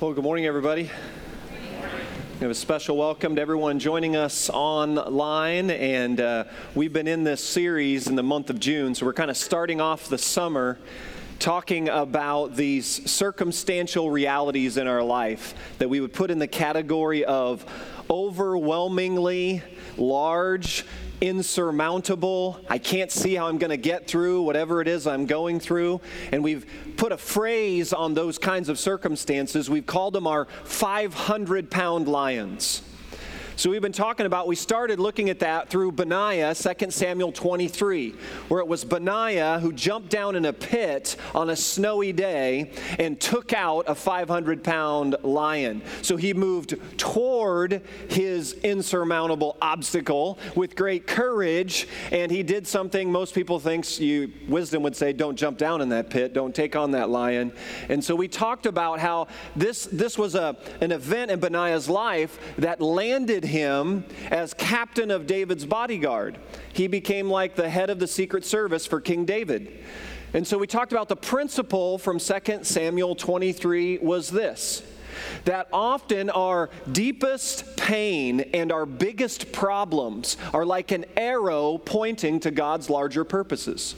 Well, good morning, everybody. We have a special welcome to everyone joining us online. And uh, we've been in this series in the month of June. So we're kind of starting off the summer talking about these circumstantial realities in our life that we would put in the category of overwhelmingly large insurmountable. I can't see how I'm going to get through whatever it is I'm going through. And we've put a phrase on those kinds of circumstances. We've called them our 500 pound lions. So we've been talking about, we started looking at that through Benaiah, 2 Samuel 23, where it was Benaiah who jumped down in a pit on a snowy day and took out a 500 pound lion. So he moved toward his insurmountable obstacle with great courage, and he did something most people think you, wisdom would say, don't jump down in that pit, don't take on that lion. And so we talked about how this, this was a, an event in Benaiah's life that landed him as captain of David's bodyguard. He became like the head of the Secret Service for King David. And so we talked about the principle from 2 Samuel 23 was this that often our deepest pain and our biggest problems are like an arrow pointing to God's larger purposes.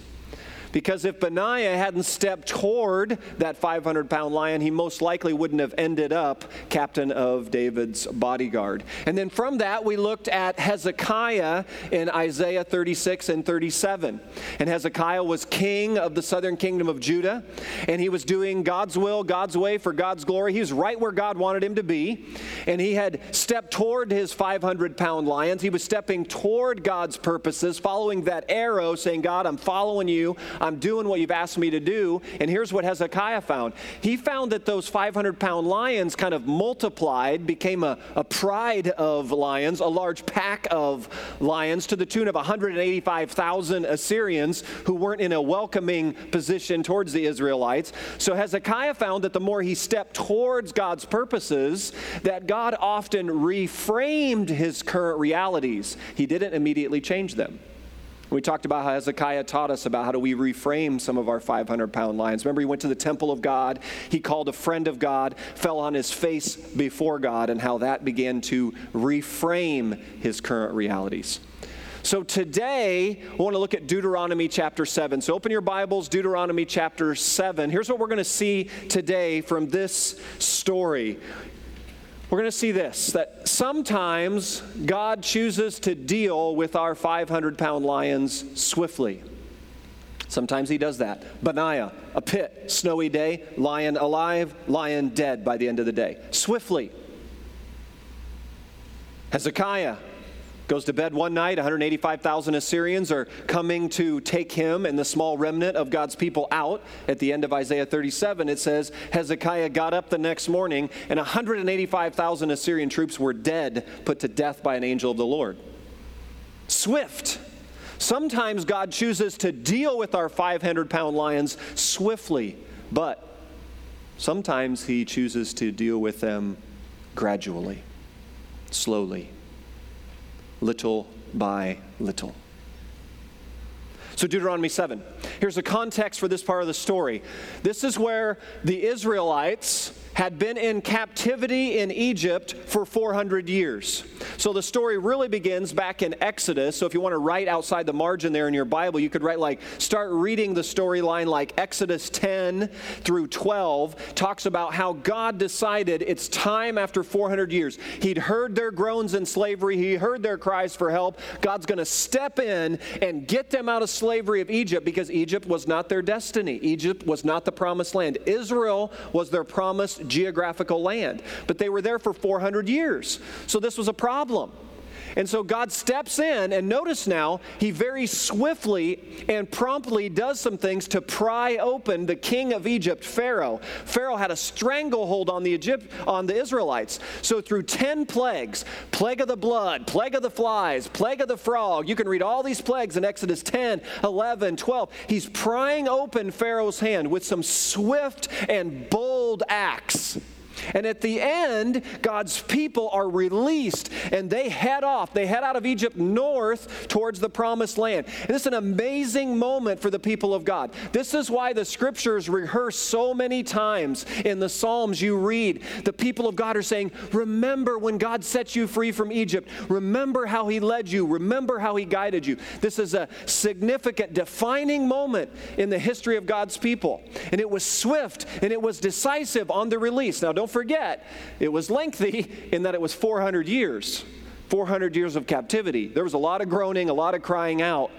Because if Benaiah hadn't stepped toward that 500 pound lion, he most likely wouldn't have ended up captain of David's bodyguard. And then from that, we looked at Hezekiah in Isaiah 36 and 37. And Hezekiah was king of the southern kingdom of Judah, and he was doing God's will, God's way for God's glory. He was right where God wanted him to be. And he had stepped toward his 500 pound lions. He was stepping toward God's purposes, following that arrow, saying, God, I'm following you. Doing what you've asked me to do. And here's what Hezekiah found he found that those 500 pound lions kind of multiplied, became a, a pride of lions, a large pack of lions to the tune of 185,000 Assyrians who weren't in a welcoming position towards the Israelites. So Hezekiah found that the more he stepped towards God's purposes, that God often reframed his current realities. He didn't immediately change them. We talked about how Hezekiah taught us about how do we reframe some of our 500 pound lions. Remember, he went to the temple of God, he called a friend of God, fell on his face before God, and how that began to reframe his current realities. So today, I want to look at Deuteronomy chapter 7. So open your Bibles, Deuteronomy chapter 7. Here's what we're going to see today from this story we're going to see this that sometimes God chooses to deal with our 500 pound lions swiftly. Sometimes he does that. Benaiah, a pit, snowy day, lion alive, lion dead by the end of the day. Swiftly. Hezekiah, Goes to bed one night, 185,000 Assyrians are coming to take him and the small remnant of God's people out. At the end of Isaiah 37, it says Hezekiah got up the next morning, and 185,000 Assyrian troops were dead, put to death by an angel of the Lord. Swift. Sometimes God chooses to deal with our 500 pound lions swiftly, but sometimes He chooses to deal with them gradually, slowly little by little. So, Deuteronomy 7. Here's the context for this part of the story. This is where the Israelites had been in captivity in Egypt for 400 years. So the story really begins back in Exodus. So if you want to write outside the margin there in your Bible, you could write like, start reading the storyline like Exodus 10 through 12 talks about how God decided it's time after 400 years. He'd heard their groans in slavery, he heard their cries for help. God's going to step in and get them out of slavery of Egypt because Egypt was not their destiny. Egypt was not the promised land. Israel was their promised geographical land. But they were there for 400 years. So this was a problem. And so God steps in, and notice now, he very swiftly and promptly does some things to pry open the king of Egypt, Pharaoh. Pharaoh had a stranglehold on the Egypt on the Israelites. So through 10 plagues, plague of the blood, plague of the flies, plague of the frog, you can read all these plagues in Exodus 10, 11, 12. He's prying open Pharaoh's hand with some swift and bold acts. And at the end, God's people are released and they head off. They head out of Egypt north towards the promised land. And this is an amazing moment for the people of God. This is why the scriptures rehearse so many times in the Psalms you read. The people of God are saying, Remember when God set you free from Egypt. Remember how he led you. Remember how he guided you. This is a significant, defining moment in the history of God's people. And it was swift and it was decisive on the release. Now, don't forget, it was lengthy in that it was 400 years. 400 years of captivity. There was a lot of groaning, a lot of crying out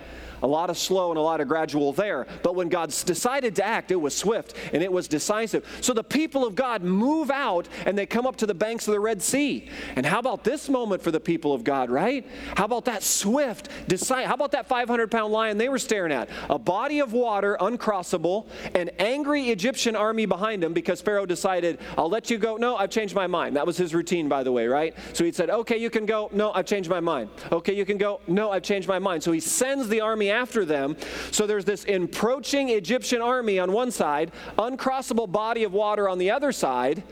a lot of slow and a lot of gradual there. But when God decided to act, it was swift and it was decisive. So the people of God move out and they come up to the banks of the Red Sea. And how about this moment for the people of God, right? How about that swift, decisive? How about that 500 pound lion they were staring at? A body of water, uncrossable, an angry Egyptian army behind him because Pharaoh decided, I'll let you go. No, I've changed my mind. That was his routine, by the way, right? So he said, Okay, you can go. No, I've changed my mind. Okay, you can go. No, I've changed my mind. So he sends the army after them. So there's this encroaching Egyptian army on one side, uncrossable body of water on the other side.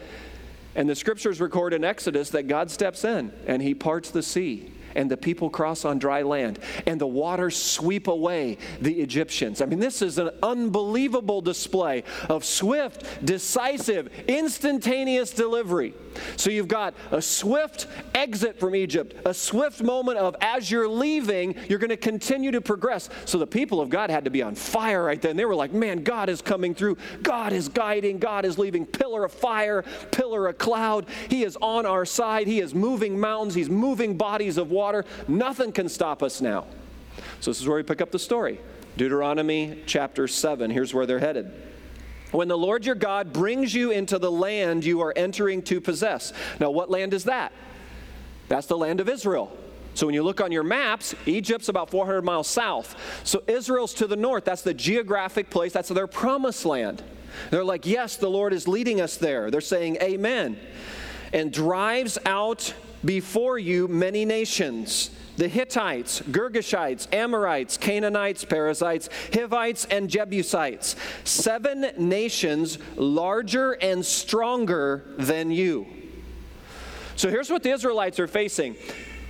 And the scriptures record in Exodus that God steps in and he parts the sea and the people cross on dry land, and the waters sweep away the Egyptians. I mean, this is an unbelievable display of swift, decisive, instantaneous delivery. So you've got a swift exit from Egypt, a swift moment of as you're leaving, you're going to continue to progress. So the people of God had to be on fire right then. They were like, man, God is coming through. God is guiding. God is leaving pillar of fire, pillar of cloud. He is on our side. He is moving mountains. He's moving bodies of water water. Nothing can stop us now. So, this is where we pick up the story. Deuteronomy chapter 7. Here's where they're headed. When the Lord your God brings you into the land you are entering to possess. Now, what land is that? That's the land of Israel. So when you look on your maps, Egypt's about 400 miles south. So Israel's to the north. That's the geographic place. That's their promised land. They're like, yes, the Lord is leading us there. They're saying, Amen. And drives out before you many nations the Hittites, Girgashites, Amorites, Canaanites, Perizzites, Hivites, and Jebusites. Seven nations larger and stronger than you. So here's what the Israelites are facing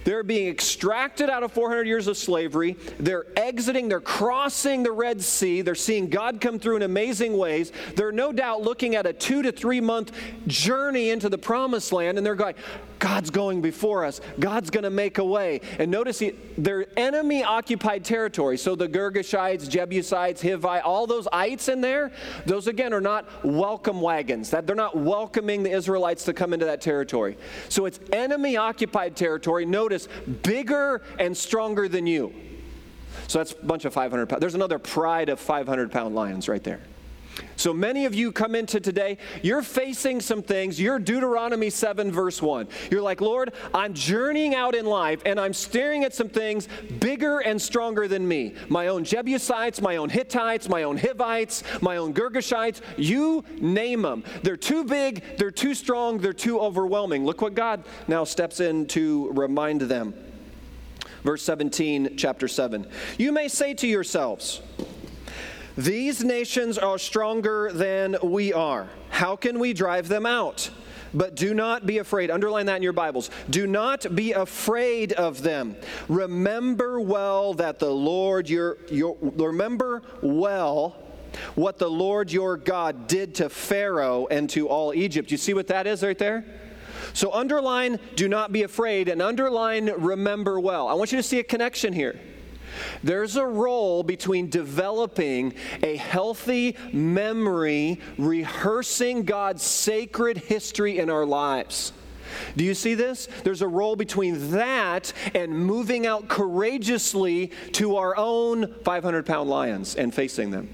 they're being extracted out of 400 years of slavery. They're exiting, they're crossing the Red Sea. They're seeing God come through in amazing ways. They're no doubt looking at a two to three month journey into the promised land, and they're going, God's going before us. God's going to make a way. And notice he, they're enemy occupied territory. So the Girgashites, Jebusites, Hivite, all those ites in there, those again are not welcome wagons. That they're not welcoming the Israelites to come into that territory. So it's enemy occupied territory. Notice notice, bigger and stronger than you. So that's a bunch of 500 pounds. There's another pride of 500 pound lions right there. So many of you come into today, you're facing some things. You're Deuteronomy 7, verse 1. You're like, Lord, I'm journeying out in life and I'm staring at some things bigger and stronger than me. My own Jebusites, my own Hittites, my own Hivites, my own Girgashites, you name them. They're too big, they're too strong, they're too overwhelming. Look what God now steps in to remind them. Verse 17, chapter 7. You may say to yourselves, these nations are stronger than we are. How can we drive them out? But do not be afraid. Underline that in your Bibles. Do not be afraid of them. Remember well that the Lord your, your remember well what the Lord your God did to Pharaoh and to all Egypt. You see what that is right there? So underline do not be afraid and underline remember well. I want you to see a connection here. There's a role between developing a healthy memory, rehearsing God's sacred history in our lives. Do you see this? There's a role between that and moving out courageously to our own 500 pound lions and facing them.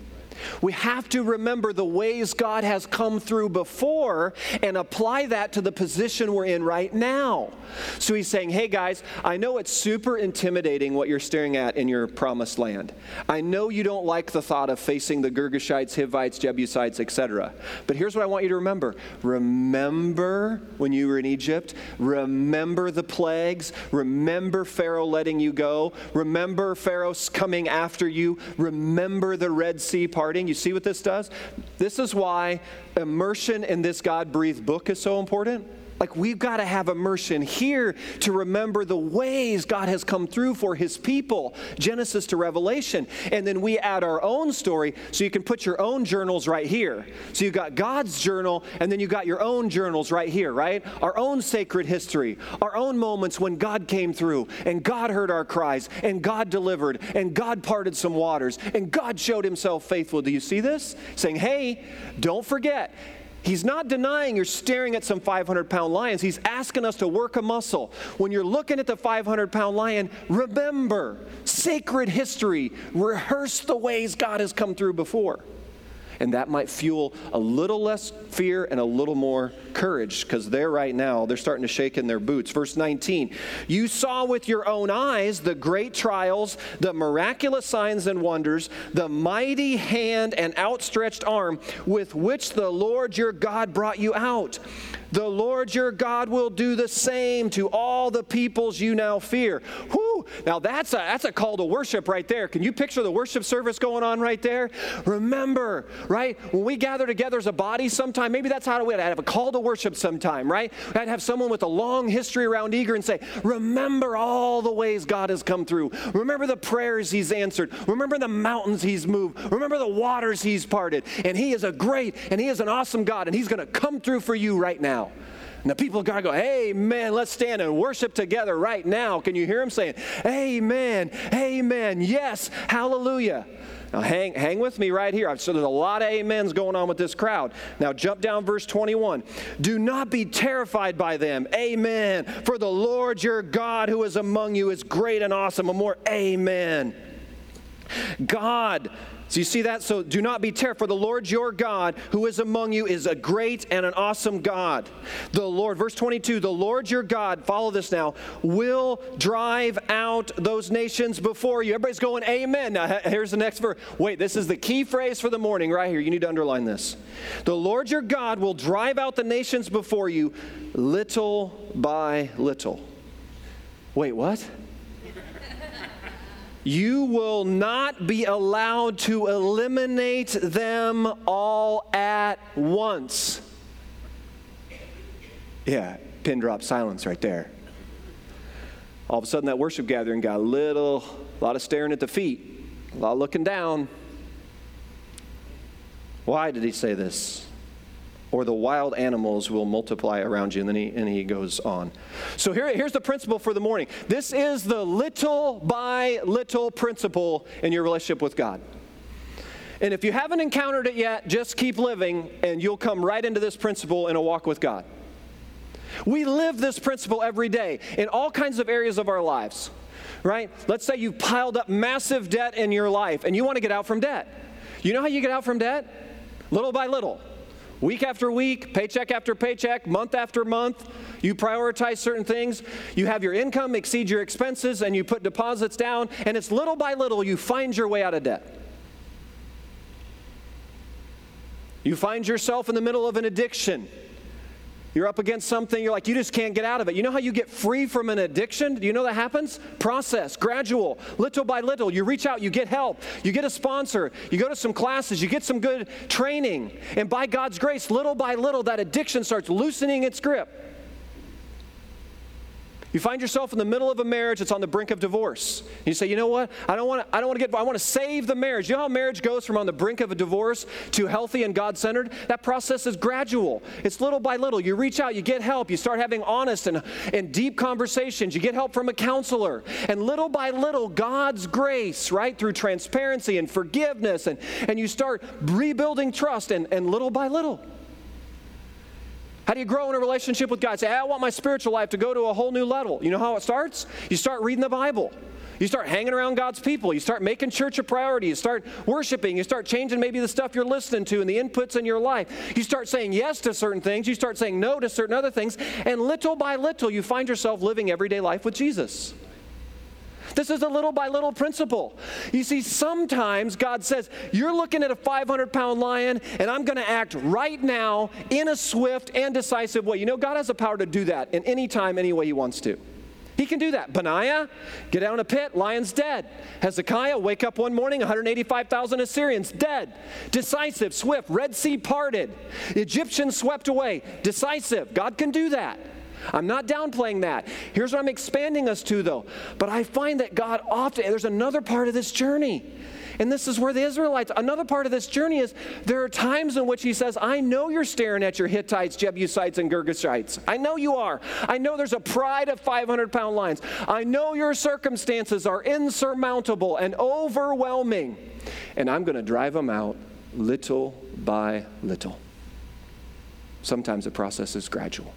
We have to remember the ways God has come through before and apply that to the position we're in right now. So he's saying, hey guys, I know it's super intimidating what you're staring at in your promised land. I know you don't like the thought of facing the Girgashites, Hivites, Jebusites, etc. But here's what I want you to remember remember when you were in Egypt, remember the plagues, remember Pharaoh letting you go, remember Pharaoh's coming after you, remember the Red Sea part starting. You see what this does? This is why immersion in this God breathed book is so important. Like, we've got to have immersion here to remember the ways God has come through for his people, Genesis to Revelation. And then we add our own story so you can put your own journals right here. So you've got God's journal, and then you've got your own journals right here, right? Our own sacred history, our own moments when God came through, and God heard our cries, and God delivered, and God parted some waters, and God showed himself faithful. Do you see this? Saying, hey, don't forget He's not denying you're staring at some 500 pound lions. He's asking us to work a muscle. When you're looking at the 500 pound lion, remember sacred history. Rehearse the ways God has come through before and that might fuel a little less fear and a little more courage because they're right now, they're starting to shake in their boots. Verse 19, you saw with your own eyes the great trials, the miraculous signs and wonders, the mighty hand and outstretched arm with which the Lord your God brought you out. The Lord your God will do the same to all the peoples you now fear. Whew! Now that's a, that's a call to worship right there. Can you picture the worship service going on right there? Remember, right? When we gather together as a body sometime, maybe that's how we'd have a call to worship sometime, right? I'd have someone with a long history around eager and say, Remember all the ways God has come through. Remember the prayers He's answered. Remember the mountains He's moved. Remember the waters He's parted. And He is a great and He is an awesome God, and He's going to come through for you right now. And the people of God go, Amen. Let's stand and worship together right now. Can you hear them saying, Amen, Amen, yes, hallelujah. Now, hang, hang with me right here. So, there's a lot of amens going on with this crowd. Now, jump down verse 21. Do not be terrified by them. Amen. For the Lord your God who is among you is great and awesome. A more amen. God so you see that? So do not be terrified, for the Lord your God, who is among you, is a great and an awesome God. The Lord, verse 22, the Lord your God, follow this now, will drive out those nations before you. Everybody's going, Amen. Now here's the next verse. Wait, this is the key phrase for the morning right here. You need to underline this. The Lord your God will drive out the nations before you little by little. Wait, what? You will not be allowed to eliminate them all at once. Yeah, pin drop silence right there. All of a sudden, that worship gathering got a little, a lot of staring at the feet, a lot looking down. Why did he say this? Or the wild animals will multiply around you. And then he, and he goes on. So here, here's the principle for the morning this is the little by little principle in your relationship with God. And if you haven't encountered it yet, just keep living and you'll come right into this principle in a walk with God. We live this principle every day in all kinds of areas of our lives, right? Let's say you've piled up massive debt in your life and you want to get out from debt. You know how you get out from debt? Little by little week after week, paycheck after paycheck, month after month. You prioritize certain things. You have your income exceed your expenses, and you put deposits down, and it's little by little you find your way out of debt. You find yourself in the middle of an addiction. You're up against something, you're like, you just can't get out of it. You know how you get free from an addiction? Do you know that happens? Process, gradual, little by little. You reach out, you get help, you get a sponsor, you go to some classes, you get some good training. And by God's grace, little by little, that addiction starts loosening its grip. You find yourself in the middle of a marriage that's on the brink of divorce. You say, you know what? I don't want to, I don't want to get, I want to save the marriage. You know how marriage goes from on the brink of a divorce to healthy and God centered? That process is gradual. It's little by little. You reach out, you get help, you start having honest and, and deep conversations, you get help from a counselor. And little by little, God's grace, right, through transparency and forgiveness, and, and you start rebuilding trust, and, and little by little. How do you grow in a relationship with God? Say, I want my spiritual life to go to a whole new level. You know how it starts? You start reading the Bible. You start hanging around God's people. You start making church a priority. You start worshiping. You start changing maybe the stuff you're listening to and the inputs in your life. You start saying yes to certain things. You start saying no to certain other things. And little by little, you find yourself living everyday life with Jesus. This is a little by little principle. You see, sometimes God says, You're looking at a 500 pound lion, and I'm going to act right now in a swift and decisive way. You know, God has the power to do that in any time, any way He wants to. He can do that. Benaiah, get out down a pit, lion's dead. Hezekiah, wake up one morning, 185,000 Assyrians dead. Decisive, swift, Red Sea parted. Egyptians swept away. Decisive. God can do that. I'm not downplaying that. Here's what I'm expanding us to, though. But I find that God often, there's another part of this journey. And this is where the Israelites, another part of this journey is there are times in which he says, I know you're staring at your Hittites, Jebusites, and Girgashites. I know you are. I know there's a pride of 500 pound lions. I know your circumstances are insurmountable and overwhelming. And I'm going to drive them out little by little. Sometimes the process is gradual.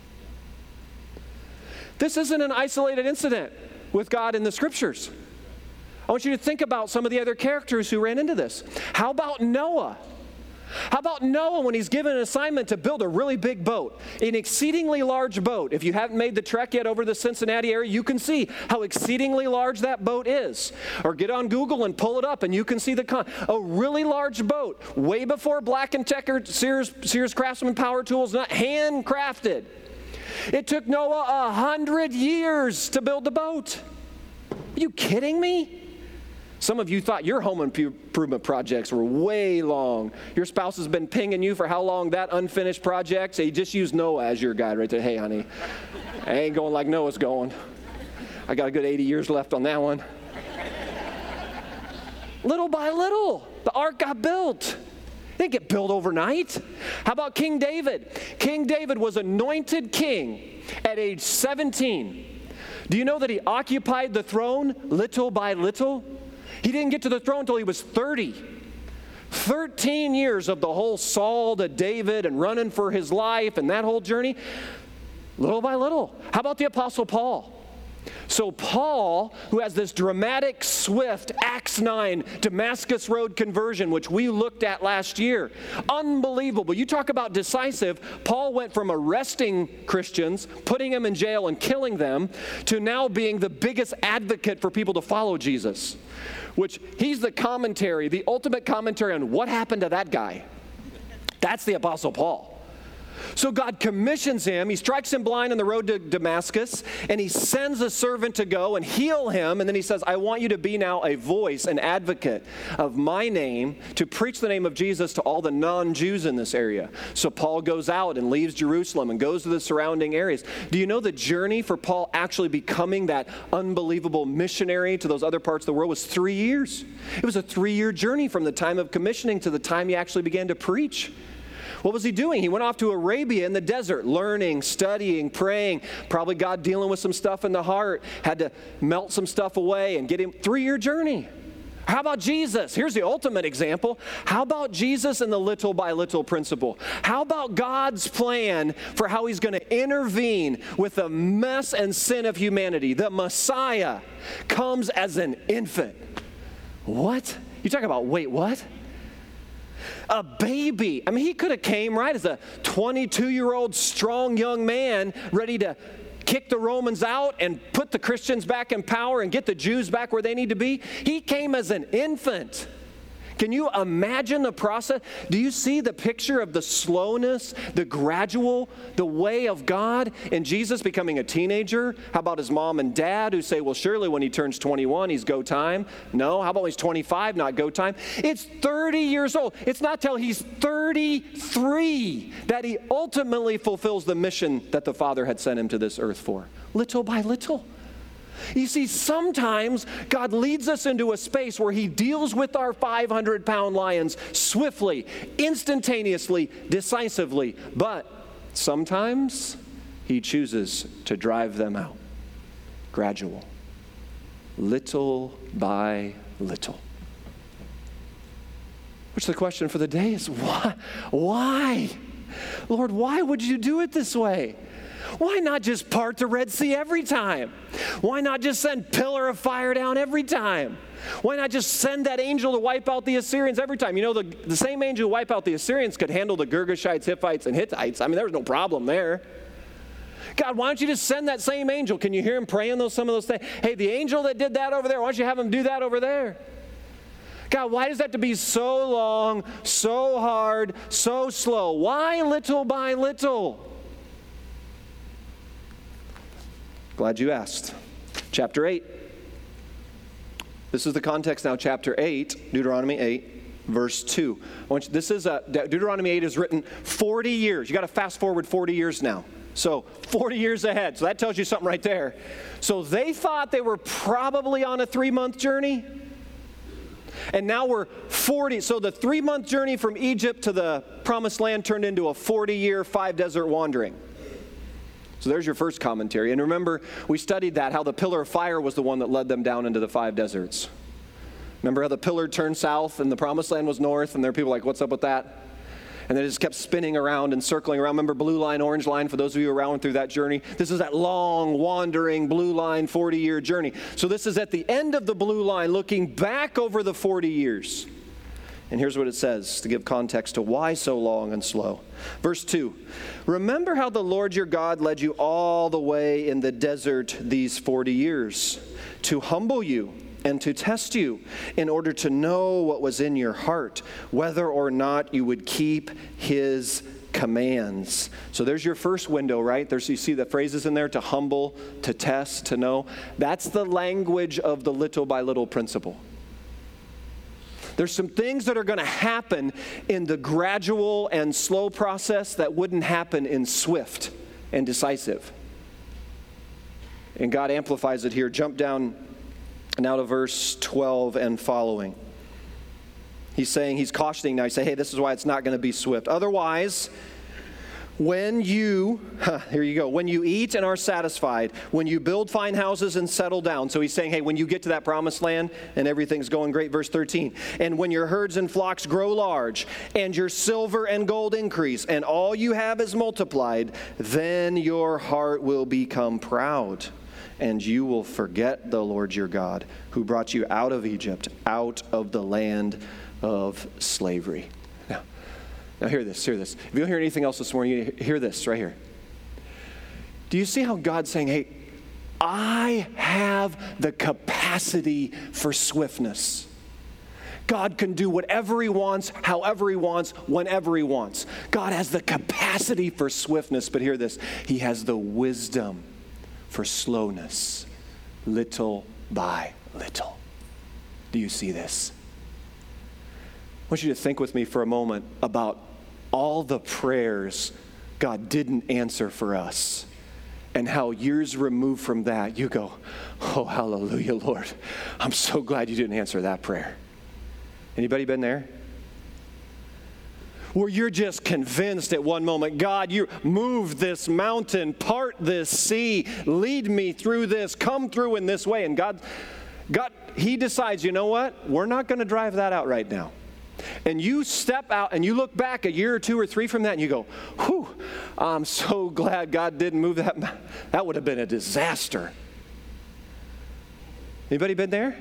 This isn't an isolated incident with God in the scriptures. I want you to think about some of the other characters who ran into this. How about Noah? How about Noah when he's given an assignment to build a really big boat, an exceedingly large boat? If you haven't made the trek yet over the Cincinnati area, you can see how exceedingly large that boat is. Or get on Google and pull it up, and you can see the con- a really large boat, way before Black and Decker, Sears, Sears Craftsman power tools, not handcrafted. It took Noah a hundred years to build the boat. Are you kidding me? Some of you thought your home improvement projects were way long. Your spouse has been pinging you for how long that unfinished project? So you just use Noah as your guide right there. Hey, honey, I ain't going like Noah's going. I got a good 80 years left on that one. little by little, the ark got built. Didn't get built overnight. How about King David? King David was anointed king at age 17. Do you know that he occupied the throne little by little? He didn't get to the throne until he was 30. 13 years of the whole Saul to David and running for his life and that whole journey, little by little. How about the Apostle Paul? So, Paul, who has this dramatic, swift Acts 9 Damascus Road conversion, which we looked at last year, unbelievable. You talk about decisive. Paul went from arresting Christians, putting them in jail, and killing them, to now being the biggest advocate for people to follow Jesus, which he's the commentary, the ultimate commentary on what happened to that guy. That's the Apostle Paul. So God commissions him. He strikes him blind on the road to Damascus, and he sends a servant to go and heal him. And then he says, I want you to be now a voice, an advocate of my name to preach the name of Jesus to all the non Jews in this area. So Paul goes out and leaves Jerusalem and goes to the surrounding areas. Do you know the journey for Paul actually becoming that unbelievable missionary to those other parts of the world was three years? It was a three year journey from the time of commissioning to the time he actually began to preach. What was he doing? He went off to Arabia in the desert, learning, studying, praying. Probably God dealing with some stuff in the heart, had to melt some stuff away and get him three year journey. How about Jesus? Here's the ultimate example. How about Jesus and the little by little principle? How about God's plan for how he's going to intervene with the mess and sin of humanity? The Messiah comes as an infant. What? You talk about, wait, what? A baby. I mean, he could have came right as a 22 year old strong young man ready to kick the Romans out and put the Christians back in power and get the Jews back where they need to be. He came as an infant. Can you imagine the process? Do you see the picture of the slowness, the gradual, the way of God and Jesus becoming a teenager? How about his mom and dad who say, well, surely when he turns 21, he's go time? No. How about when he's 25, not go time? It's 30 years old. It's not till he's 33 that he ultimately fulfills the mission that the Father had sent him to this earth for, little by little. You see, sometimes God leads us into a space where He deals with our 500 pound lions swiftly, instantaneously, decisively, but sometimes He chooses to drive them out. Gradual, little by little. Which the question for the day is why? Why? Lord, why would you do it this way? Why not just part the Red Sea every time? Why not just send pillar of fire down every time? Why not just send that angel to wipe out the Assyrians every time? You know, the, the same angel who wipe out the Assyrians could handle the Girgashites, Hivites, and Hittites. I mean, there was no problem there. God, why don't you just send that same angel? Can you hear him praying those some of those things? Hey, the angel that did that over there, why don't you have him do that over there? God, why does that have to be so long, so hard, so slow? Why little by little? Glad you asked. chapter 8. This is the context now, chapter 8, Deuteronomy 8 verse 2. You, this is a, Deuteronomy 8 is written 40 years. You got to fast forward 40 years now. So 40 years ahead. So that tells you something right there. So they thought they were probably on a three month journey. And now we're 40. So the three month journey from Egypt to the promised land turned into a 40 year, five desert wandering. So there's your first commentary. And remember, we studied that, how the pillar of fire was the one that led them down into the five deserts. Remember how the pillar turned south and the promised land was north, and there are people like, what's up with that? And then it just kept spinning around and circling around. Remember blue line, orange line, for those of you around through that journey? This is that long, wandering blue line 40 year journey. So this is at the end of the blue line, looking back over the 40 years. And here's what it says to give context to why so long and slow. Verse 2 Remember how the Lord your God led you all the way in the desert these 40 years to humble you and to test you in order to know what was in your heart, whether or not you would keep his commands. So there's your first window, right? There's you see the phrases in there to humble, to test, to know. That's the language of the little by little principle. There's some things that are going to happen in the gradual and slow process that wouldn't happen in swift and decisive. And God amplifies it here. Jump down now to verse 12 and following. He's saying, he's cautioning now. He say, hey, this is why it's not going to be swift. Otherwise, when you, huh, here you go, when you eat and are satisfied, when you build fine houses and settle down. So he's saying, hey, when you get to that promised land and everything's going great, verse 13, and when your herds and flocks grow large, and your silver and gold increase, and all you have is multiplied, then your heart will become proud, and you will forget the Lord your God, who brought you out of Egypt, out of the land of slavery. Now, hear this, hear this. If you don't hear anything else this morning, you hear this right here. Do you see how God's saying, hey, I have the capacity for swiftness? God can do whatever He wants, however He wants, whenever He wants. God has the capacity for swiftness, but hear this He has the wisdom for slowness, little by little. Do you see this? I want you to think with me for a moment about all the prayers God didn't answer for us. And how years removed from that, you go, Oh, hallelujah, Lord. I'm so glad you didn't answer that prayer. Anybody been there? Where you're just convinced at one moment, God, you move this mountain, part this sea, lead me through this, come through in this way. And God, God, He decides, you know what? We're not going to drive that out right now and you step out and you look back a year or two or three from that and you go, whew, I'm so glad God didn't move that. That would have been a disaster. Anybody been there?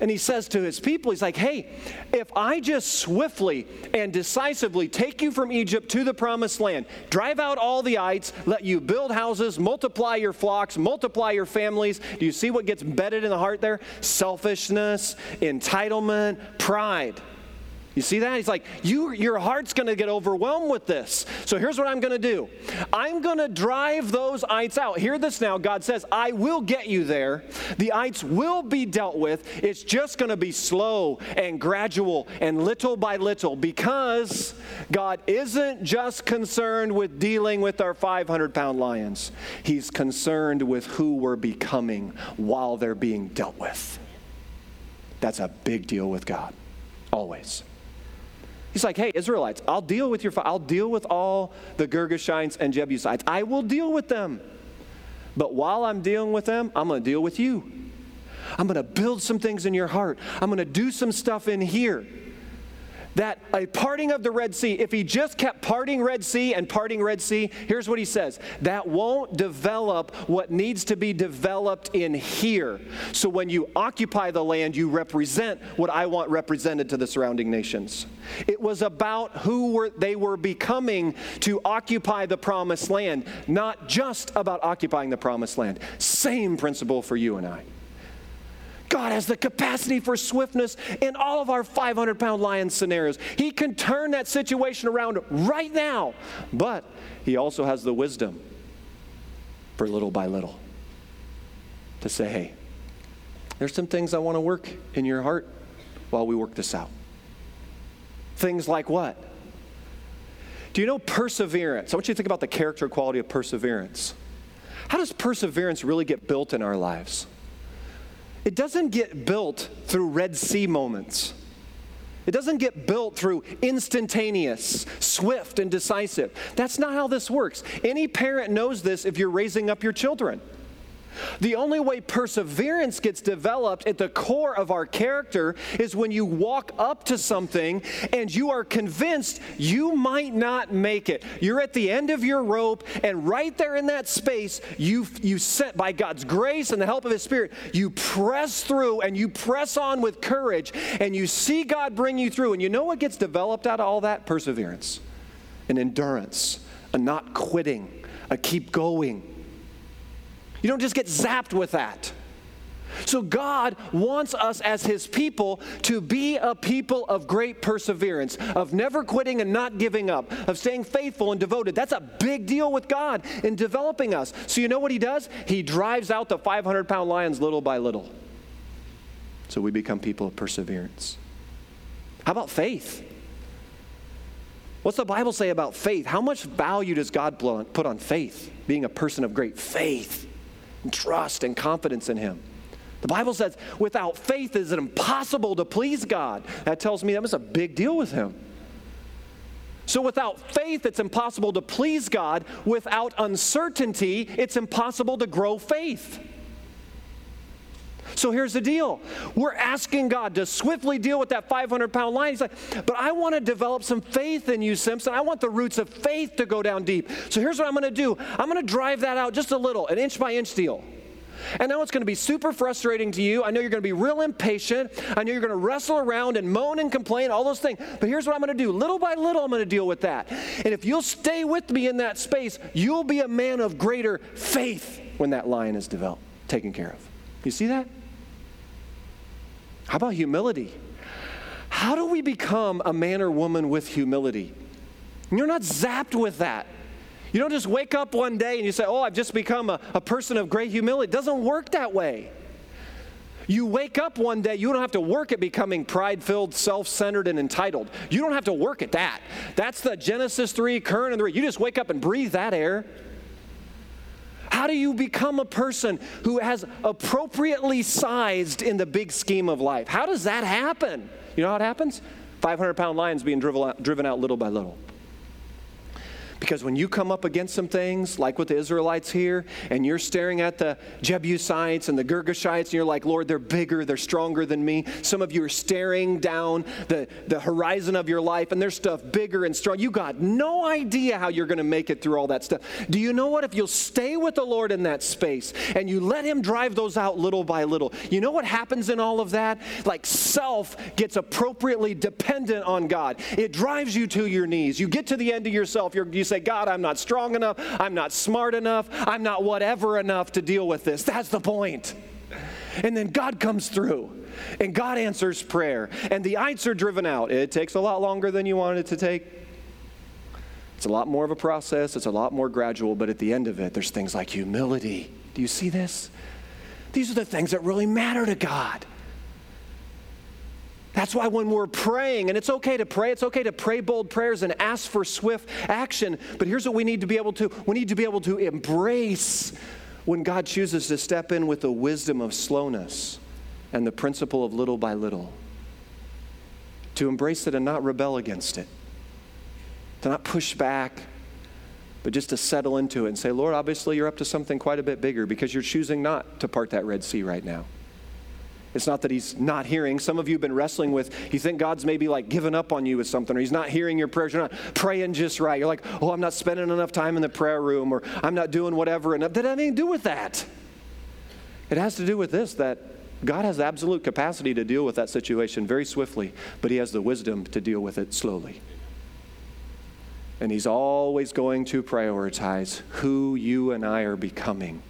And he says to his people, he's like, hey, if I just swiftly and decisively take you from Egypt to the promised land, drive out all the ites, let you build houses, multiply your flocks, multiply your families, do you see what gets embedded in the heart there? Selfishness, entitlement, pride. You see that? He's like, you, your heart's going to get overwhelmed with this. So here's what I'm going to do I'm going to drive those ites out. Hear this now. God says, I will get you there. The ites will be dealt with. It's just going to be slow and gradual and little by little because God isn't just concerned with dealing with our 500 pound lions, He's concerned with who we're becoming while they're being dealt with. That's a big deal with God, always. He's like, hey, Israelites, I'll deal with your, I'll deal with all the Girgashites and Jebusites. I will deal with them. But while I'm dealing with them, I'm going to deal with you. I'm going to build some things in your heart. I'm going to do some stuff in here that a parting of the Red Sea, if he just kept parting Red Sea and parting Red Sea, here's what he says that won't develop what needs to be developed in here. So when you occupy the land, you represent what I want represented to the surrounding nations. It was about who were, they were becoming to occupy the promised land, not just about occupying the promised land. Same principle for you and I. God has the capacity for swiftness in all of our 500 pound lion scenarios. He can turn that situation around right now, but He also has the wisdom for little by little. To say, hey, there's some things I want to work in your heart while we work this out. Things like what? Do you know perseverance? I want you to think about the character quality of perseverance. How does perseverance really get built in our lives? It doesn't get built through Red Sea moments. It doesn't get built through instantaneous, swift, and decisive. That's not how this works. Any parent knows this if you're raising up your children. The only way perseverance gets developed at the core of our character is when you walk up to something and you are convinced you might not make it. You're at the end of your rope, and right there in that space, you, you set by God's grace and the help of His Spirit, you press through and you press on with courage, and you see God bring you through. And you know what gets developed out of all that? Perseverance, an endurance, a not quitting, a keep going you don't just get zapped with that. So, God wants us as His people to be a people of great perseverance, of never quitting and not giving up, of staying faithful and devoted. That's a big deal with God in developing us. So, you know what He does? He drives out the 500 pound lions little by little. So, we become people of perseverance. How about faith? What's the Bible say about faith? How much value does God put on faith? Being a person of great faith and trust and confidence in Him. The Bible says, without faith, it is impossible to please God. That tells me that was a big deal with Him. So, without faith, it's impossible to please God. Without uncertainty, it's impossible to grow faith. So here's the deal. We're asking God to swiftly deal with that 500 pound lion. He's like, but I want to develop some faith in you, Simpson. I want the roots of faith to go down deep. So here's what I'm going to do I'm going to drive that out just a little, an inch by inch deal. And now it's going to be super frustrating to you. I know you're going to be real impatient. I know you're going to wrestle around and moan and complain, all those things. But here's what I'm going to do little by little, I'm going to deal with that. And if you'll stay with me in that space, you'll be a man of greater faith when that lion is developed, taken care of. You see that? How about humility? How do we become a man or woman with humility? You're not zapped with that. You don't just wake up one day and you say, Oh, I've just become a, a person of great humility. It doesn't work that way. You wake up one day, you don't have to work at becoming pride filled, self centered, and entitled. You don't have to work at that. That's the Genesis 3, current and the You just wake up and breathe that air. How do you become a person who has appropriately sized in the big scheme of life? How does that happen? You know how it happens? 500 pound lions being driven out, driven out little by little. Because when you come up against some things, like with the Israelites here, and you're staring at the Jebusites and the Girgashites, and you're like, Lord, they're bigger, they're stronger than me. Some of you are staring down the, the horizon of your life, and there's stuff bigger and strong. You got no idea how you're going to make it through all that stuff. Do you know what? If you'll stay with the Lord in that space and you let Him drive those out little by little, you know what happens in all of that? Like self gets appropriately dependent on God. It drives you to your knees. You get to the end of yourself, you're, you say, God, I'm not strong enough, I'm not smart enough, I'm not whatever enough to deal with this. That's the point. And then God comes through and God answers prayer, and the ites are driven out. It takes a lot longer than you wanted it to take. It's a lot more of a process, it's a lot more gradual, but at the end of it, there's things like humility. Do you see this? These are the things that really matter to God. That's why when we're praying, and it's okay to pray, it's okay to pray bold prayers and ask for swift action. But here's what we need to be able to we need to be able to embrace when God chooses to step in with the wisdom of slowness and the principle of little by little. To embrace it and not rebel against it. To not push back, but just to settle into it and say, Lord, obviously you're up to something quite a bit bigger because you're choosing not to part that Red Sea right now. It's not that he's not hearing. Some of you have been wrestling with, you think God's maybe like given up on you with something, or he's not hearing your prayers. You're not praying just right. You're like, oh, I'm not spending enough time in the prayer room, or I'm not doing whatever enough. That has anything to do with that. It has to do with this that God has absolute capacity to deal with that situation very swiftly, but he has the wisdom to deal with it slowly. And he's always going to prioritize who you and I are becoming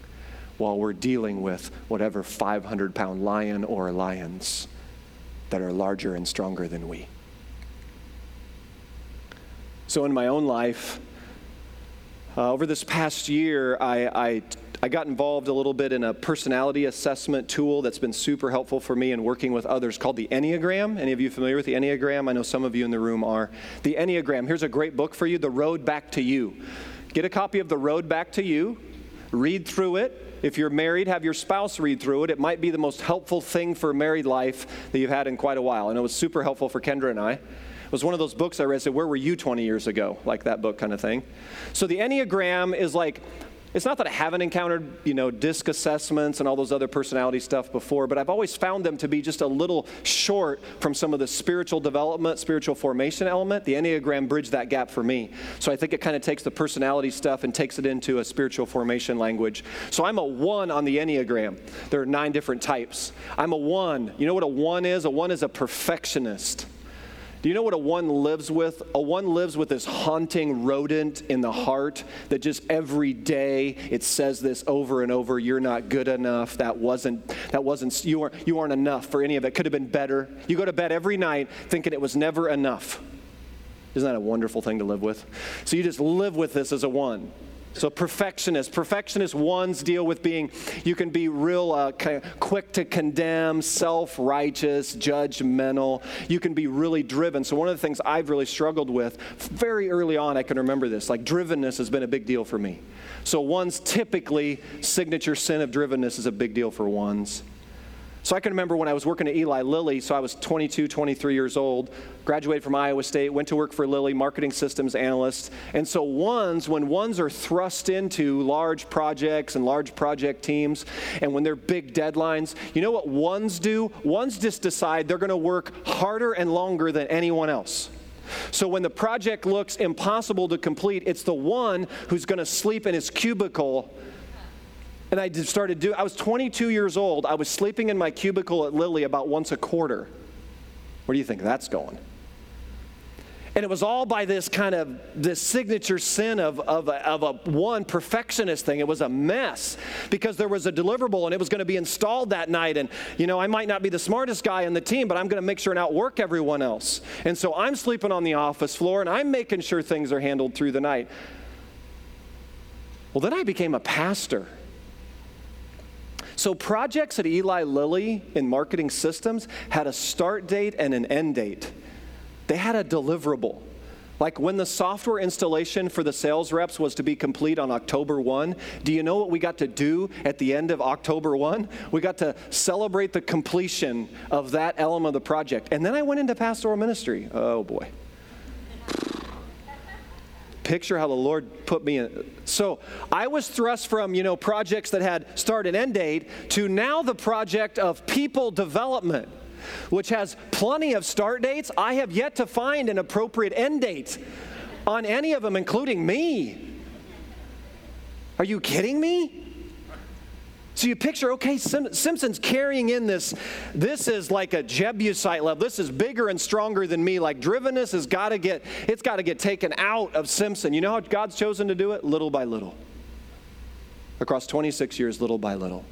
while we're dealing with whatever 500 pound lion or lions that are larger and stronger than we. So, in my own life, uh, over this past year, I, I, I got involved a little bit in a personality assessment tool that's been super helpful for me in working with others called the Enneagram. Any of you familiar with the Enneagram? I know some of you in the room are. The Enneagram, here's a great book for you The Road Back to You. Get a copy of The Road Back to You, read through it. If you're married, have your spouse read through it. It might be the most helpful thing for married life that you've had in quite a while. And it was super helpful for Kendra and I. It was one of those books I read, said, Where were you 20 years ago? Like that book kind of thing. So the Enneagram is like it's not that I haven't encountered, you know, disc assessments and all those other personality stuff before, but I've always found them to be just a little short from some of the spiritual development, spiritual formation element. The Enneagram bridged that gap for me. So I think it kind of takes the personality stuff and takes it into a spiritual formation language. So I'm a one on the Enneagram. There are nine different types. I'm a one. You know what a one is? A one is a perfectionist. Do you know what a one lives with? A one lives with this haunting rodent in the heart that just every day it says this over and over, you're not good enough. That wasn't that wasn't you aren't you aren't enough for any of it. Could have been better. You go to bed every night thinking it was never enough. Isn't that a wonderful thing to live with? So you just live with this as a one. So, perfectionist. Perfectionist ones deal with being, you can be real uh, quick to condemn, self righteous, judgmental. You can be really driven. So, one of the things I've really struggled with very early on, I can remember this, like drivenness has been a big deal for me. So, ones typically, signature sin of drivenness is a big deal for ones. So I can remember when I was working at Eli Lilly, so I was 22, 23 years old, graduated from Iowa State, went to work for Lilly, marketing systems analyst. And so ones, when ones are thrust into large projects and large project teams, and when they're big deadlines, you know what ones do? Ones just decide they're going to work harder and longer than anyone else. So when the project looks impossible to complete, it's the one who's going to sleep in his cubicle and I started do. I was 22 years old. I was sleeping in my cubicle at Lilly about once a quarter. Where do you think that's going? And it was all by this kind of this signature sin of, of, a, of a one perfectionist thing. It was a mess because there was a deliverable and it was going to be installed that night. And, you know, I might not be the smartest guy in the team, but I'm going to make sure and outwork everyone else. And so I'm sleeping on the office floor and I'm making sure things are handled through the night. Well, then I became a pastor. So, projects at Eli Lilly in marketing systems had a start date and an end date, they had a deliverable. Like when the software installation for the sales reps was to be complete on October 1, do you know what we got to do at the end of October 1? We got to celebrate the completion of that element of the project. And then I went into pastoral ministry. Oh boy picture how the Lord put me in. So I was thrust from, you know, projects that had start and end date to now the project of people development, which has plenty of start dates. I have yet to find an appropriate end date on any of them, including me. Are you kidding me? So you picture, okay, Sim- Simpson's carrying in this. This is like a Jebusite level. This is bigger and stronger than me. Like drivenness has got to get, it's got to get taken out of Simpson. You know how God's chosen to do it? Little by little. Across 26 years, little by little.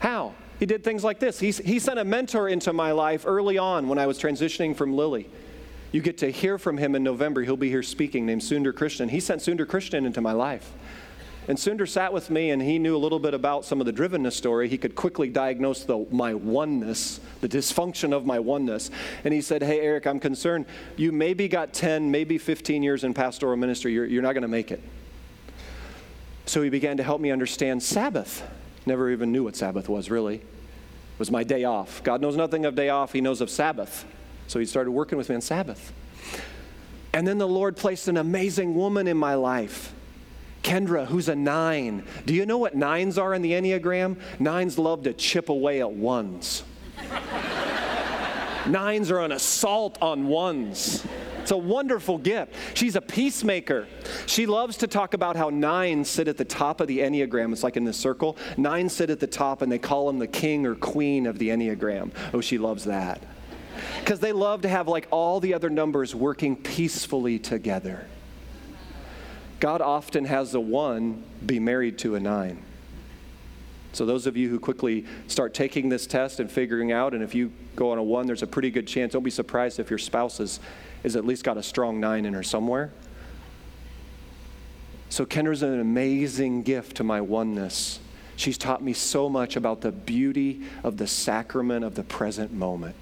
How? He did things like this. He, he sent a mentor into my life early on when I was transitioning from Lilly. You get to hear from him in November. He'll be here speaking, named Sundar Christian. He sent Sundar Christian into my life. And Sundar sat with me and he knew a little bit about some of the drivenness story. He could quickly diagnose the, my oneness, the dysfunction of my oneness. And he said, Hey, Eric, I'm concerned. You maybe got 10, maybe 15 years in pastoral ministry. You're, you're not going to make it. So he began to help me understand Sabbath. Never even knew what Sabbath was, really. It was my day off. God knows nothing of day off, He knows of Sabbath. So he started working with me on Sabbath. And then the Lord placed an amazing woman in my life Kendra, who's a nine. Do you know what nines are in the Enneagram? Nines love to chip away at ones. nines are an assault on ones. It's a wonderful gift. She's a peacemaker. She loves to talk about how nines sit at the top of the Enneagram. It's like in this circle. Nines sit at the top, and they call them the king or queen of the Enneagram. Oh, she loves that. Because they love to have like all the other numbers working peacefully together. God often has a one be married to a nine. So, those of you who quickly start taking this test and figuring out, and if you go on a one, there's a pretty good chance. Don't be surprised if your spouse is, is at least got a strong nine in her somewhere. So, Kendra's an amazing gift to my oneness. She's taught me so much about the beauty of the sacrament of the present moment.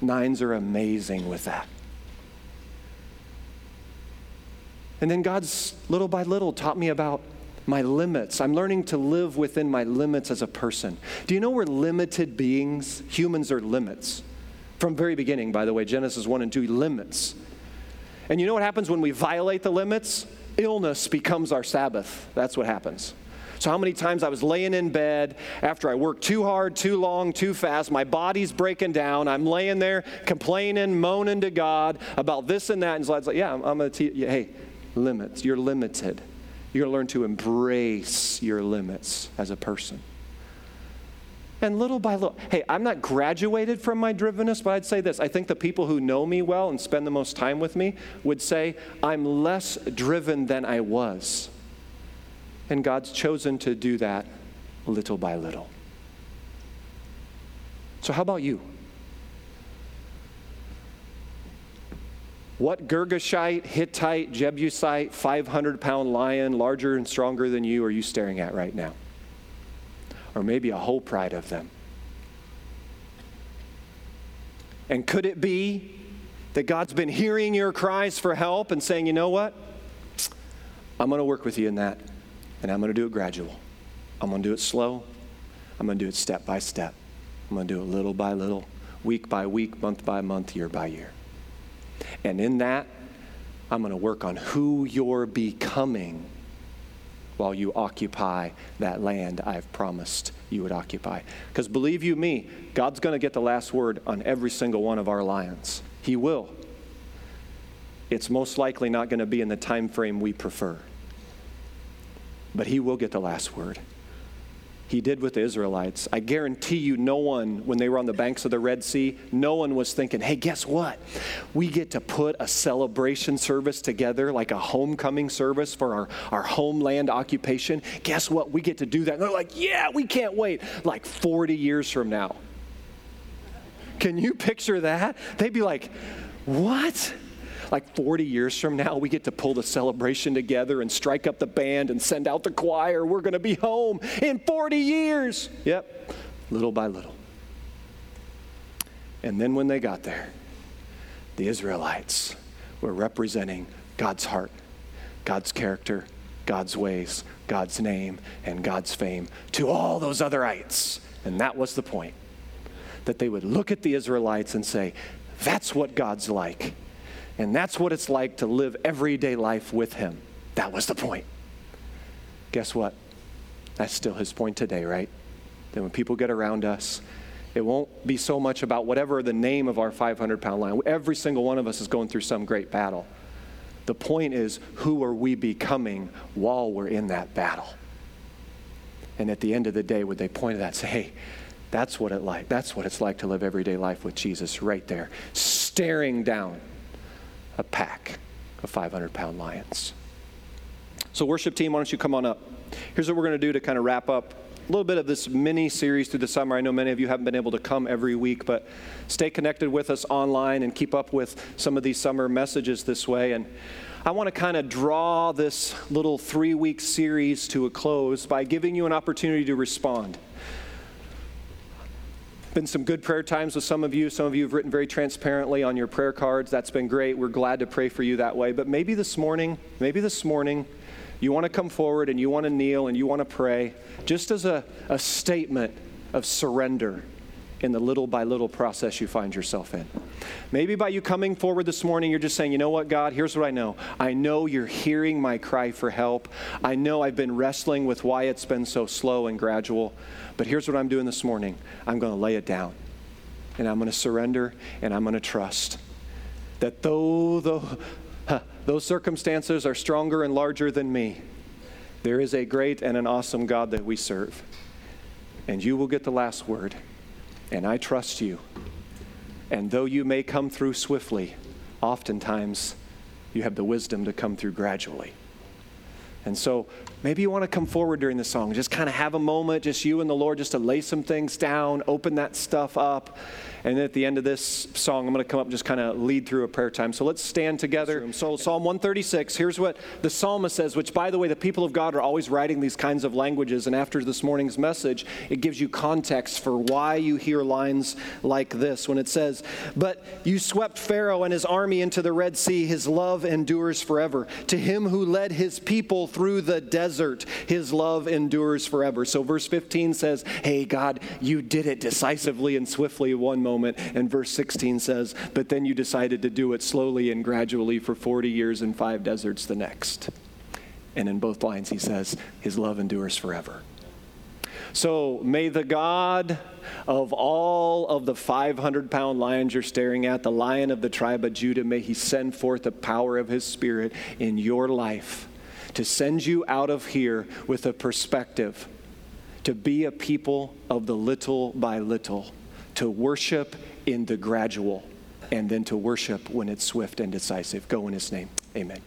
Nines are amazing with that. And then God's little by little taught me about my limits. I'm learning to live within my limits as a person. Do you know we're limited beings? Humans are limits. From very beginning, by the way, Genesis 1 and 2, limits. And you know what happens when we violate the limits? Illness becomes our Sabbath. That's what happens. So, how many times I was laying in bed after I worked too hard, too long, too fast, my body's breaking down. I'm laying there complaining, moaning to God about this and that. And God's like, Yeah, I'm, I'm going to teach you, hey, limits. You're limited. You're going to learn to embrace your limits as a person. And little by little, hey, I'm not graduated from my drivenness, but I'd say this. I think the people who know me well and spend the most time with me would say I'm less driven than I was. And God's chosen to do that little by little. So, how about you? What Girgashite, Hittite, Jebusite, 500 pound lion, larger and stronger than you, are you staring at right now? Or maybe a whole pride of them. And could it be that God's been hearing your cries for help and saying, you know what? I'm going to work with you in that, and I'm going to do it gradual. I'm going to do it slow. I'm going to do it step by step. I'm going to do it little by little, week by week, month by month, year by year. And in that, I'm going to work on who you're becoming while you occupy that land I've promised you would occupy. Because believe you me, God's going to get the last word on every single one of our lions. He will. It's most likely not going to be in the time frame we prefer. But he will get the last word he did with the Israelites. I guarantee you, no one, when they were on the banks of the Red Sea, no one was thinking, hey, guess what? We get to put a celebration service together, like a homecoming service for our, our homeland occupation. Guess what? We get to do that. And they're like, yeah, we can't wait. Like 40 years from now. Can you picture that? They'd be like, what? Like 40 years from now, we get to pull the celebration together and strike up the band and send out the choir. We're going to be home in 40 years. Yep, little by little. And then when they got there, the Israelites were representing God's heart, God's character, God's ways, God's name, and God's fame to all those otherites. And that was the point. That they would look at the Israelites and say, That's what God's like. And that's what it's like to live everyday life with Him. That was the point. Guess what? That's still His point today, right? That when people get around us, it won't be so much about whatever the name of our 500 pound line. Every single one of us is going through some great battle. The point is, who are we becoming while we're in that battle? And at the end of the day, would they point at that and say, hey, that's what it like. That's what it's like to live everyday life with Jesus right there, staring down a pack of 500 pound lions. So, worship team, why don't you come on up? Here's what we're going to do to kind of wrap up a little bit of this mini series through the summer. I know many of you haven't been able to come every week, but stay connected with us online and keep up with some of these summer messages this way. And I want to kind of draw this little three week series to a close by giving you an opportunity to respond been some good prayer times with some of you. Some of you have written very transparently on your prayer cards. That's been great. We're glad to pray for you that way. But maybe this morning, maybe this morning, you want to come forward and you want to kneel and you want to pray just as a, a statement of surrender in the little by little process you find yourself in. Maybe by you coming forward this morning, you're just saying, you know what, God, here's what I know. I know you're hearing my cry for help. I know I've been wrestling with why it's been so slow and gradual. But here's what I'm doing this morning I'm going to lay it down, and I'm going to surrender, and I'm going to trust that though, though huh, those circumstances are stronger and larger than me, there is a great and an awesome God that we serve. And you will get the last word. And I trust you. And though you may come through swiftly, oftentimes you have the wisdom to come through gradually. And so maybe you want to come forward during the song. Just kind of have a moment, just you and the Lord, just to lay some things down, open that stuff up. And at the end of this song, I'm going to come up and just kind of lead through a prayer time. So let's stand together. So, Psalm 136, here's what the psalmist says, which, by the way, the people of God are always writing these kinds of languages. And after this morning's message, it gives you context for why you hear lines like this when it says, But you swept Pharaoh and his army into the Red Sea. His love endures forever. To him who led his people through the desert, his love endures forever. So, verse 15 says, Hey, God, you did it decisively and swiftly one moment. And verse 16 says, But then you decided to do it slowly and gradually for 40 years and five deserts the next. And in both lines, he says, His love endures forever. So may the God of all of the 500 pound lions you're staring at, the lion of the tribe of Judah, may he send forth the power of his spirit in your life to send you out of here with a perspective to be a people of the little by little to worship in the gradual, and then to worship when it's swift and decisive. Go in his name. Amen.